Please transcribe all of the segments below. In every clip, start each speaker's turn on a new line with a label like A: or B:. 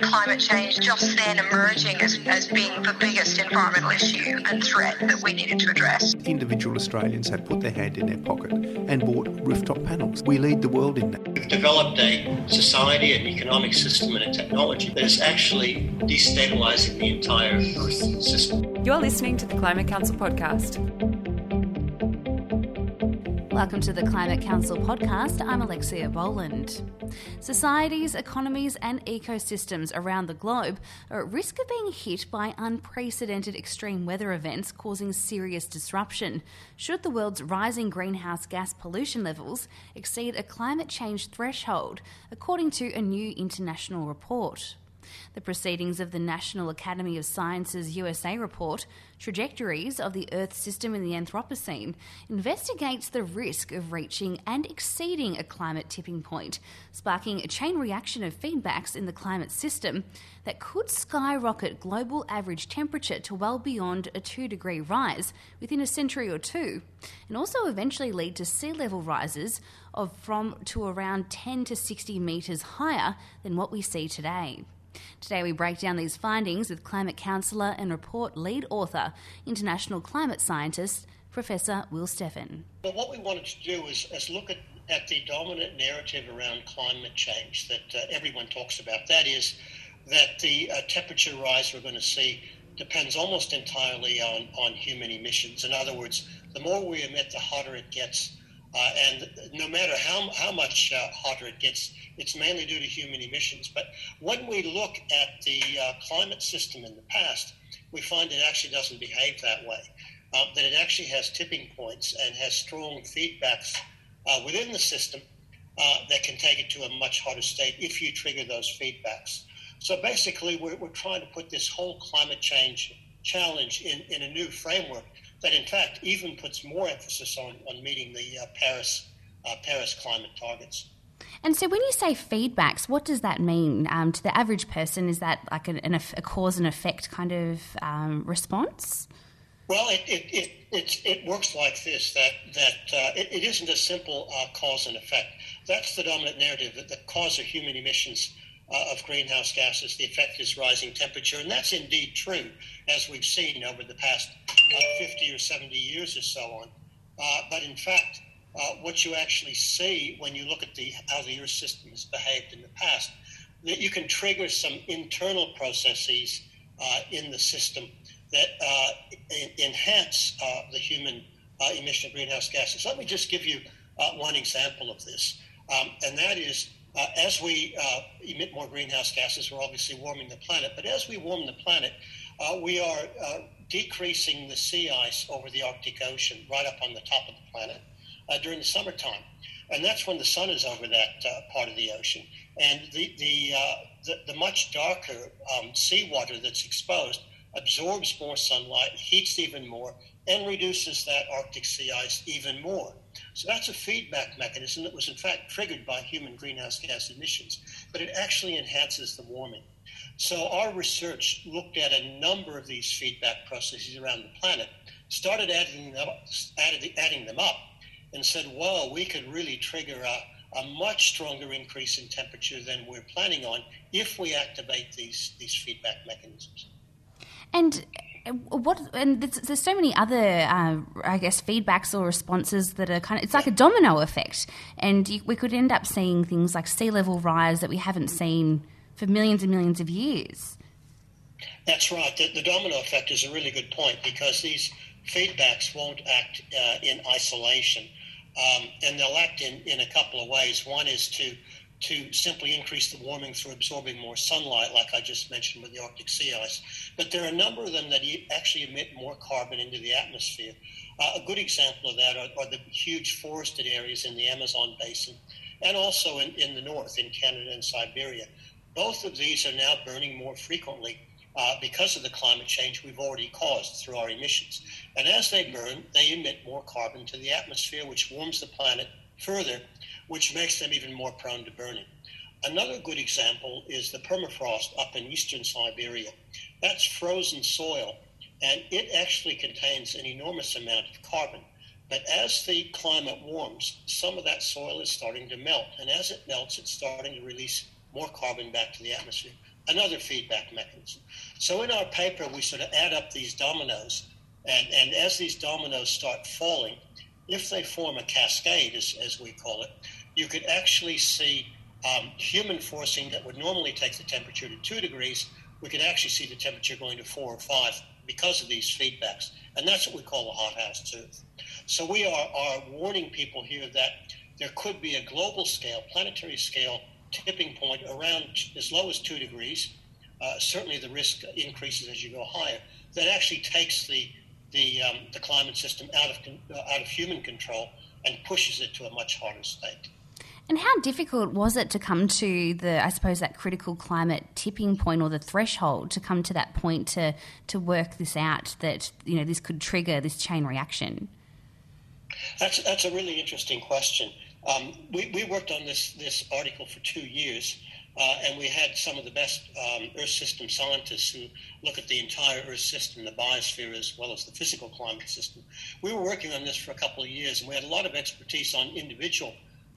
A: and climate change just then emerging as, as being the biggest environmental issue and threat that we needed to address.
B: Individual Australians had put their hand in their pocket and bought rooftop panels. We lead the world in that.
C: We've developed a society, an economic system, and a technology that is actually destabilizing the entire Earth system.
D: You're listening to the Climate Council podcast.
E: Welcome to the Climate Council podcast. I'm Alexia Boland. Societies, economies, and ecosystems around the globe are at risk of being hit by unprecedented extreme weather events causing serious disruption should the world's rising greenhouse gas pollution levels exceed a climate change threshold, according to a new international report. The proceedings of the National Academy of Sciences USA report, Trajectories of the Earth System in the Anthropocene, investigates the risk of reaching and exceeding a climate tipping point, sparking a chain reaction of feedbacks in the climate system that could skyrocket global average temperature to well beyond a 2 degree rise within a century or two, and also eventually lead to sea level rises of from to around 10 to 60 metres higher than what we see today. Today, we break down these findings with climate counsellor and report lead author, international climate scientist, Professor Will Steffen.
C: Well, what we wanted to do is, is look at, at the dominant narrative around climate change that uh, everyone talks about. That is, that the uh, temperature rise we're going to see depends almost entirely on, on human emissions. In other words, the more we emit, the hotter it gets. Uh, and no matter how, how much uh, hotter it gets, it's mainly due to human emissions. But when we look at the uh, climate system in the past, we find it actually doesn't behave that way. Uh, that it actually has tipping points and has strong feedbacks uh, within the system uh, that can take it to a much hotter state if you trigger those feedbacks. So basically, we're, we're trying to put this whole climate change challenge in, in a new framework that in fact even puts more emphasis on, on meeting the uh, Paris, uh, Paris climate targets.
E: And so, when you say feedbacks, what does that mean um, to the average person? Is that like an, an, a cause and effect kind of um, response?
C: Well, it, it, it, it, it works like this that, that uh, it, it isn't a simple uh, cause and effect. That's the dominant narrative that the cause of human emissions uh, of greenhouse gases, the effect is rising temperature. And that's indeed true, as we've seen over the past uh, 50 or 70 years or so on. Uh, but in fact, uh, what you actually see when you look at the, how the Earth system has behaved in the past, that you can trigger some internal processes in the system that enhance the human emission of greenhouse gases. Let me just give you one example of this, um, and that is uh, as we uh, emit more greenhouse gases, we're obviously warming the planet. But as we warm the planet, uh, we are uh, decreasing the sea ice over the Arctic Ocean, right up on the top of the planet, uh, during the summertime. And that's when the sun is over that uh, part of the ocean. And the, the, the, the, much darker um, seawater that's exposed absorbs more sunlight, heats even more, and reduces that Arctic sea ice even more. So that's a feedback mechanism that was in fact triggered by human greenhouse gas emissions, but it actually enhances the warming. So our research looked at a number of these feedback processes around the planet, started adding them up, added, adding them up, and said, "Well, we could really trigger a, a much stronger increase in temperature than we're planning on if we activate these these feedback mechanisms."
E: And what and there's, there's so many other uh, i guess feedbacks or responses that are kind of it's like a domino effect and you, we could end up seeing things like sea level rise that we haven't seen for millions and millions of years
C: that's right the, the domino effect is a really good point because these feedbacks won't act uh, in isolation um, and they'll act in, in a couple of ways one is to to simply increase the warming through absorbing more sunlight, like I just mentioned with the Arctic sea ice. But there are a number of them that actually emit more carbon into the atmosphere. Uh, a good example of that are, are, the huge forested areas in the Amazon basin and also in, in the north, in Canada and Siberia. Both of these are now burning more frequently uh, because of the climate change we've already caused through our emissions. And as they burn, they emit more carbon to the atmosphere, which warms the planet further which makes them even more prone to burning. Another good example is the permafrost up in eastern Siberia. That's frozen soil, and it actually contains an enormous amount of carbon. But as the climate warms, some of that soil is starting to melt. And as it melts, it's starting to release more carbon back to the atmosphere. another feedback mechanism. So in our paper, we sort of add up these dominoes, and, and as these dominoes start falling, if they form a cascade, as, as we call it, you could actually see um, human forcing that would normally take the temperature to two degrees, we could actually see the temperature going to four or five because of these feedbacks. And that's what we call a hothouse Earth. So we are, are warning people here that there could be a global scale, planetary scale tipping point around as low as two degrees. Uh, certainly, the risk increases as you go higher. That actually takes the the, um, the climate system out of uh, out of human control and pushes it to a much harder state.
E: And how difficult was it to come to the, I suppose, that critical climate tipping point or the threshold to come to that point to to work this out that you know this could trigger this chain reaction?
C: That's that's a really interesting question. Um, we, we worked on this this article for two years, uh, and we had some of the best um, Earth system scientists who look at the entire Earth system, the biosphere, as well as the physical climate system. We were working on this for a couple of years, and we had a lot of expertise on individual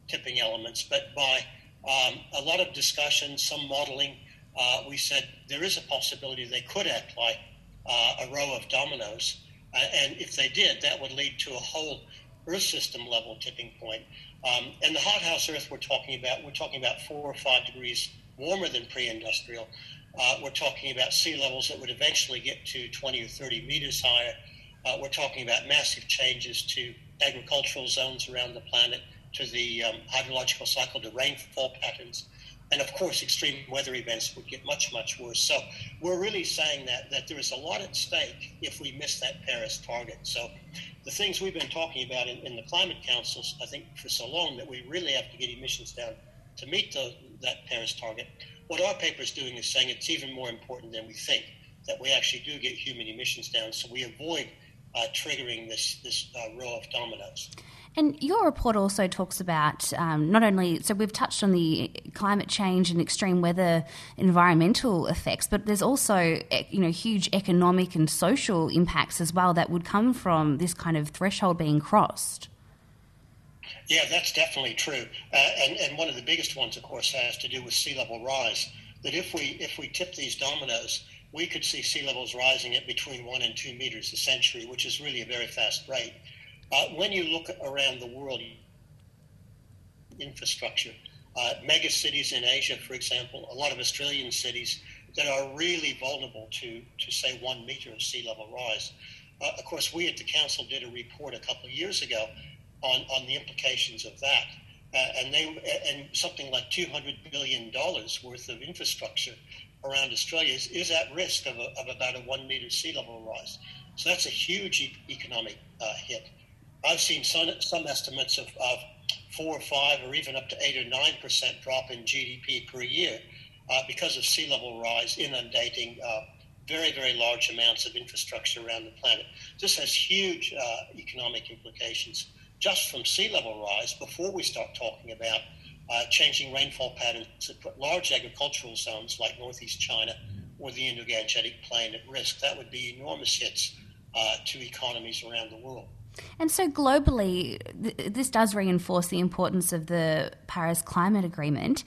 C: tipping elements, but by um, a lot of discussion, some modeling, uh, we said there is a possibility they could act like uh, a row of dominoes. Uh, and if they did, that would lead to a whole Earth system level tipping point. Um, and the hothouse Earth we're talking about, we're talking about four or five degrees warmer than pre industrial. Uh, we're talking about sea levels that would eventually get to 20 or 30 meters higher. Uh, we're talking about massive changes to agricultural zones around the planet to the um, hydrological cycle, to rainfall patterns, and of course, extreme weather events would get much, much worse. So we're really saying that that there is a lot at stake if we miss that Paris target. So the things we've been talking about in, in the climate councils, I think, for so long that we really have to get emissions down to meet the, that Paris target. What our paper is doing is saying it's even more important than we think that we actually do get human emissions down, so we avoid uh, triggering this this uh, row of dominoes.
E: And your report also talks about um, not only, so we've touched on the climate change and extreme weather environmental effects, but there's also, you know, huge economic and social impacts as well that would come from this kind of threshold being crossed.
C: Yeah, that's definitely true. Uh, and, and one of the biggest ones, of course, has to do with sea level rise. That if we, if we tip these dominoes, we could see sea levels rising at between one and two meters a century, which is really a very fast rate. Uh, when you look around the world, infrastructure, uh, mega cities in Asia, for example, a lot of Australian cities that are really vulnerable to, to say, one meter of sea level rise. Uh, of course, we at the council did a report a couple of years ago on, on the implications of that. Uh, and they and something like 200 billion dollars worth of infrastructure around Australia is, is at risk of, a, of about a one meter sea level rise. So that's a huge e- economic uh, hit. I've seen some, some estimates of, of four or five or even up to eight or nine percent drop in GDP per year uh, because of sea level rise inundating uh, very, very large amounts of infrastructure around the planet. This has huge uh, economic implications just from sea level rise before we start talking about uh, changing rainfall patterns that put large agricultural zones like northeast China or the Indo-Gangetic Plain at risk. That would be enormous hits uh, to economies around the world.
E: And so, globally, th- this does reinforce the importance of the Paris Climate Agreement.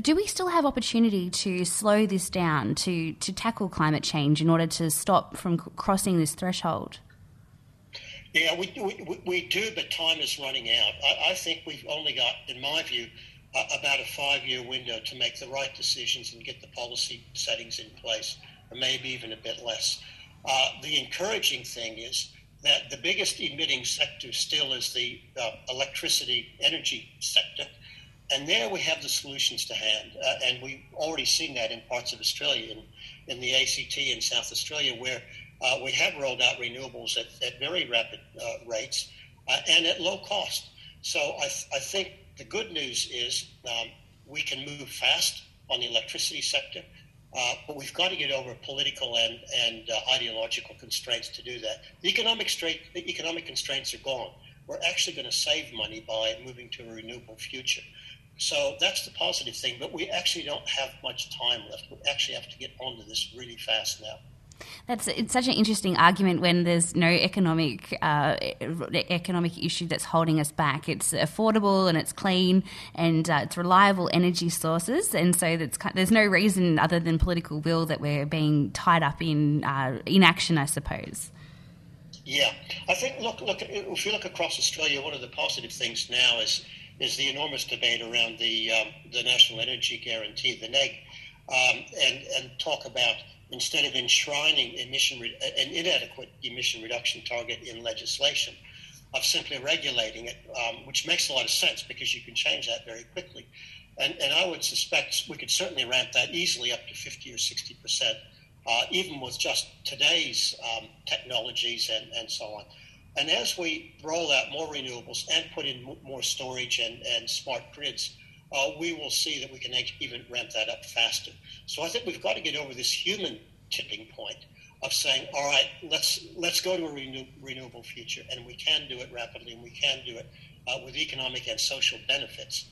E: Do we still have opportunity to slow this down, to, to tackle climate change in order to stop from c- crossing this threshold?
C: Yeah, we, we, we do, but time is running out. I, I think we've only got, in my view, uh, about a five year window to make the right decisions and get the policy settings in place, or maybe even a bit less. Uh, the encouraging thing is that the biggest emitting sector still is the uh, electricity energy sector. And there we have the solutions to hand. Uh, and we've already seen that in parts of Australia, in, in the ACT in South Australia, where uh, we have rolled out renewables at, at very rapid uh, rates uh, and at low cost. So I, th- I think the good news is um, we can move fast on the electricity sector. Uh, but we've got to get over political and, and uh, ideological constraints to do that. The economic, straight, the economic constraints are gone. We're actually going to save money by moving to a renewable future. So that's the positive thing, but we actually don't have much time left. We actually have to get onto this really fast now.
E: That's it's such an interesting argument when there's no economic uh, economic issue that's holding us back. It's affordable and it's clean and uh, it's reliable energy sources, and so there's no reason other than political will that we're being tied up in uh, inaction, I suppose.
C: Yeah, I think look look if you look across Australia, one of the positive things now is is the enormous debate around the um, the National Energy Guarantee, the NEG, um, and and talk about instead of enshrining emission re- an inadequate emission reduction target in legislation, of simply regulating it, um, which makes a lot of sense because you can change that very quickly. And, and I would suspect we could certainly ramp that easily up to 50 or 60 percent, uh, even with just today's um, technologies and, and so on. And as we roll out more renewables and put in more storage and, and smart grids, uh, we will see that we can even ramp that up faster. So I think we've got to get over this human tipping point of saying, all right, let's let's go to a renew, renewable future, and we can do it rapidly, and we can do it uh, with economic and social benefits.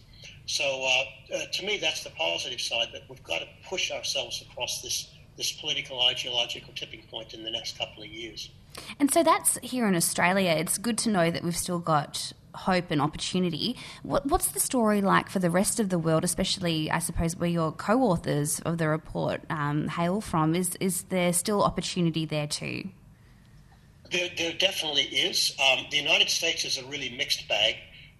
C: So uh, uh, to me, that's the positive side that we've got to push ourselves across this this political ideological tipping point in the next couple of years.
E: And so that's here in Australia. It's good to know that we've still got hope and opportunity. What, what's the story like for the rest of the world, especially, I suppose, where your co authors of the report um, hail from? Is, is there still opportunity there too?
C: There, there definitely is. Um, the United States is a really mixed bag.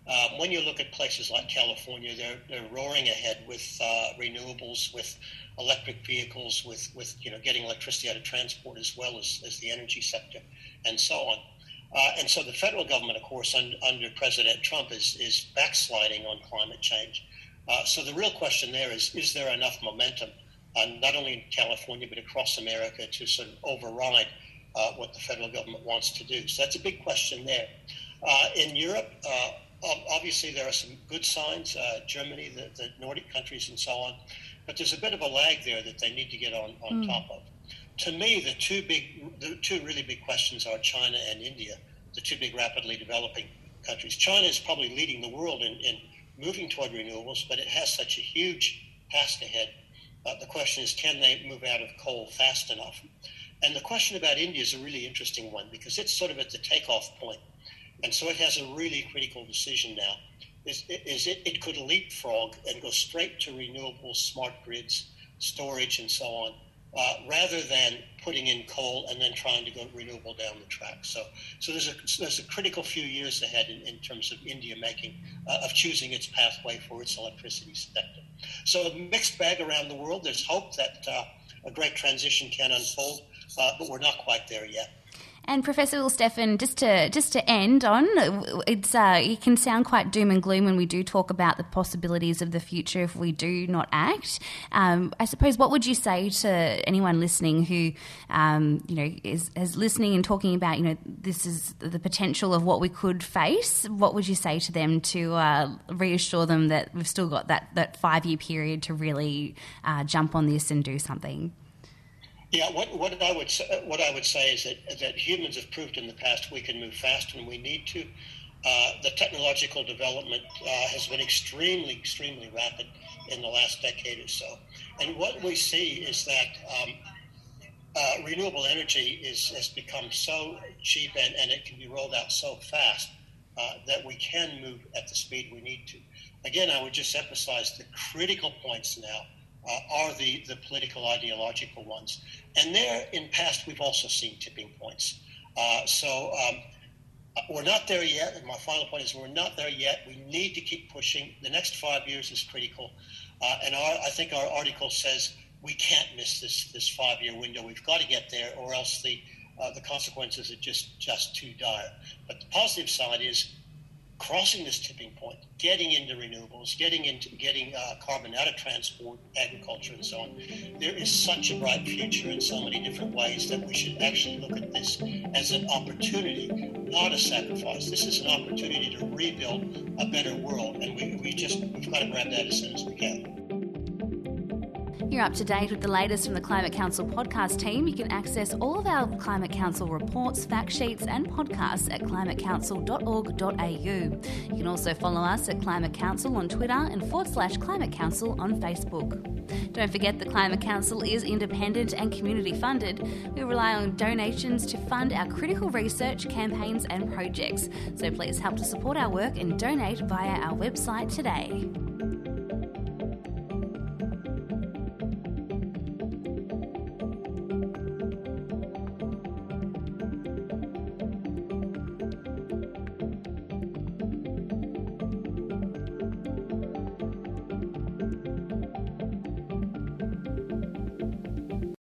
C: Um, when you look at places like California, they're, they're roaring ahead with uh, renewables, with electric vehicles, with, with you know getting electricity out of transport as well as, as the energy sector, and so on. Uh, and so the federal government, of course, un, under President Trump, is, is backsliding on climate change. Uh, so the real question there is is there enough momentum, uh, not only in California, but across America to sort of override uh, what the federal government wants to do? So that's a big question there. Uh, in Europe, uh, obviously there are some good signs, Germany, the, the, Nordic countries, and so on, but there's a bit of a lag there that they need to get on, on mm. top of to me, the two big, the two really big questions are China and India, the two big rapidly developing countries. China is probably leading the world in, in moving toward renewables, but it has such a huge task ahead. Uh, the question is, can they move out of coal fast enough? And the question about India is a really interesting one because it's sort of at the takeoff point. and so it has a really critical decision now. Is, is it, it could leapfrog and go straight to renewables, smart grids, storage, and so on uh, rather than putting in coal and then trying to go renewable down the track. So, so there's a there's a critical few years ahead in, in terms of India making uh, of choosing its pathway for its electricity sector. So a mixed bag around the world. There's hope that uh, a great transition can unfold, uh, but we're not quite there yet.
E: And Professor Will Steffen, just to just to end on, it's uh, it can sound quite doom and gloom when we do talk about the possibilities of the future if we do not act. Um, I suppose what would you say to anyone listening who, um, you know, is, is listening and talking about, you know, this is the potential of what we could face? What would you say to them to uh, reassure them that we've still got that that five year period to really uh, jump on this and do something?
C: Yeah, what, what I would say, what I would say is that that humans have proved in the past we can move fast when we need to. Uh, the technological development uh, has been extremely, extremely rapid in the last decade or so, and what we see is that um, uh, renewable energy is has become so cheap and, and it can be rolled out so fast uh, that we can move at the speed we need to. Again, I would just emphasize the critical points now uh, are the, the political ideological ones. And there, in past, we've also seen tipping points. Uh, so um, we're not there yet. And my final point is we're not there yet. We need to keep pushing. The next five years is critical. Uh, and our, I think our article says we can't miss this, this five year window. We've got to get there, or else the, uh, the consequences are just, just too dire. But the positive side is crossing this tipping point, getting into renewables, getting into getting uh, carbon out of transport, agriculture, and so on. There is such a bright future in so many different ways that we should actually look at this as an opportunity, not a sacrifice. This is an opportunity to rebuild a better world, and we, we just we've got to grab that as soon as we can.
E: You're up to date with the latest from the Climate Council podcast team. You can access all of our Climate Council reports, fact sheets, and podcasts at climatecouncil.org.au. You can also follow us at Climate Council on Twitter and forward slash Climate Council on Facebook. Don't forget the Climate Council is independent and community funded. We rely on donations to fund our critical research, campaigns, and projects. So please help to support our work and donate via our website today.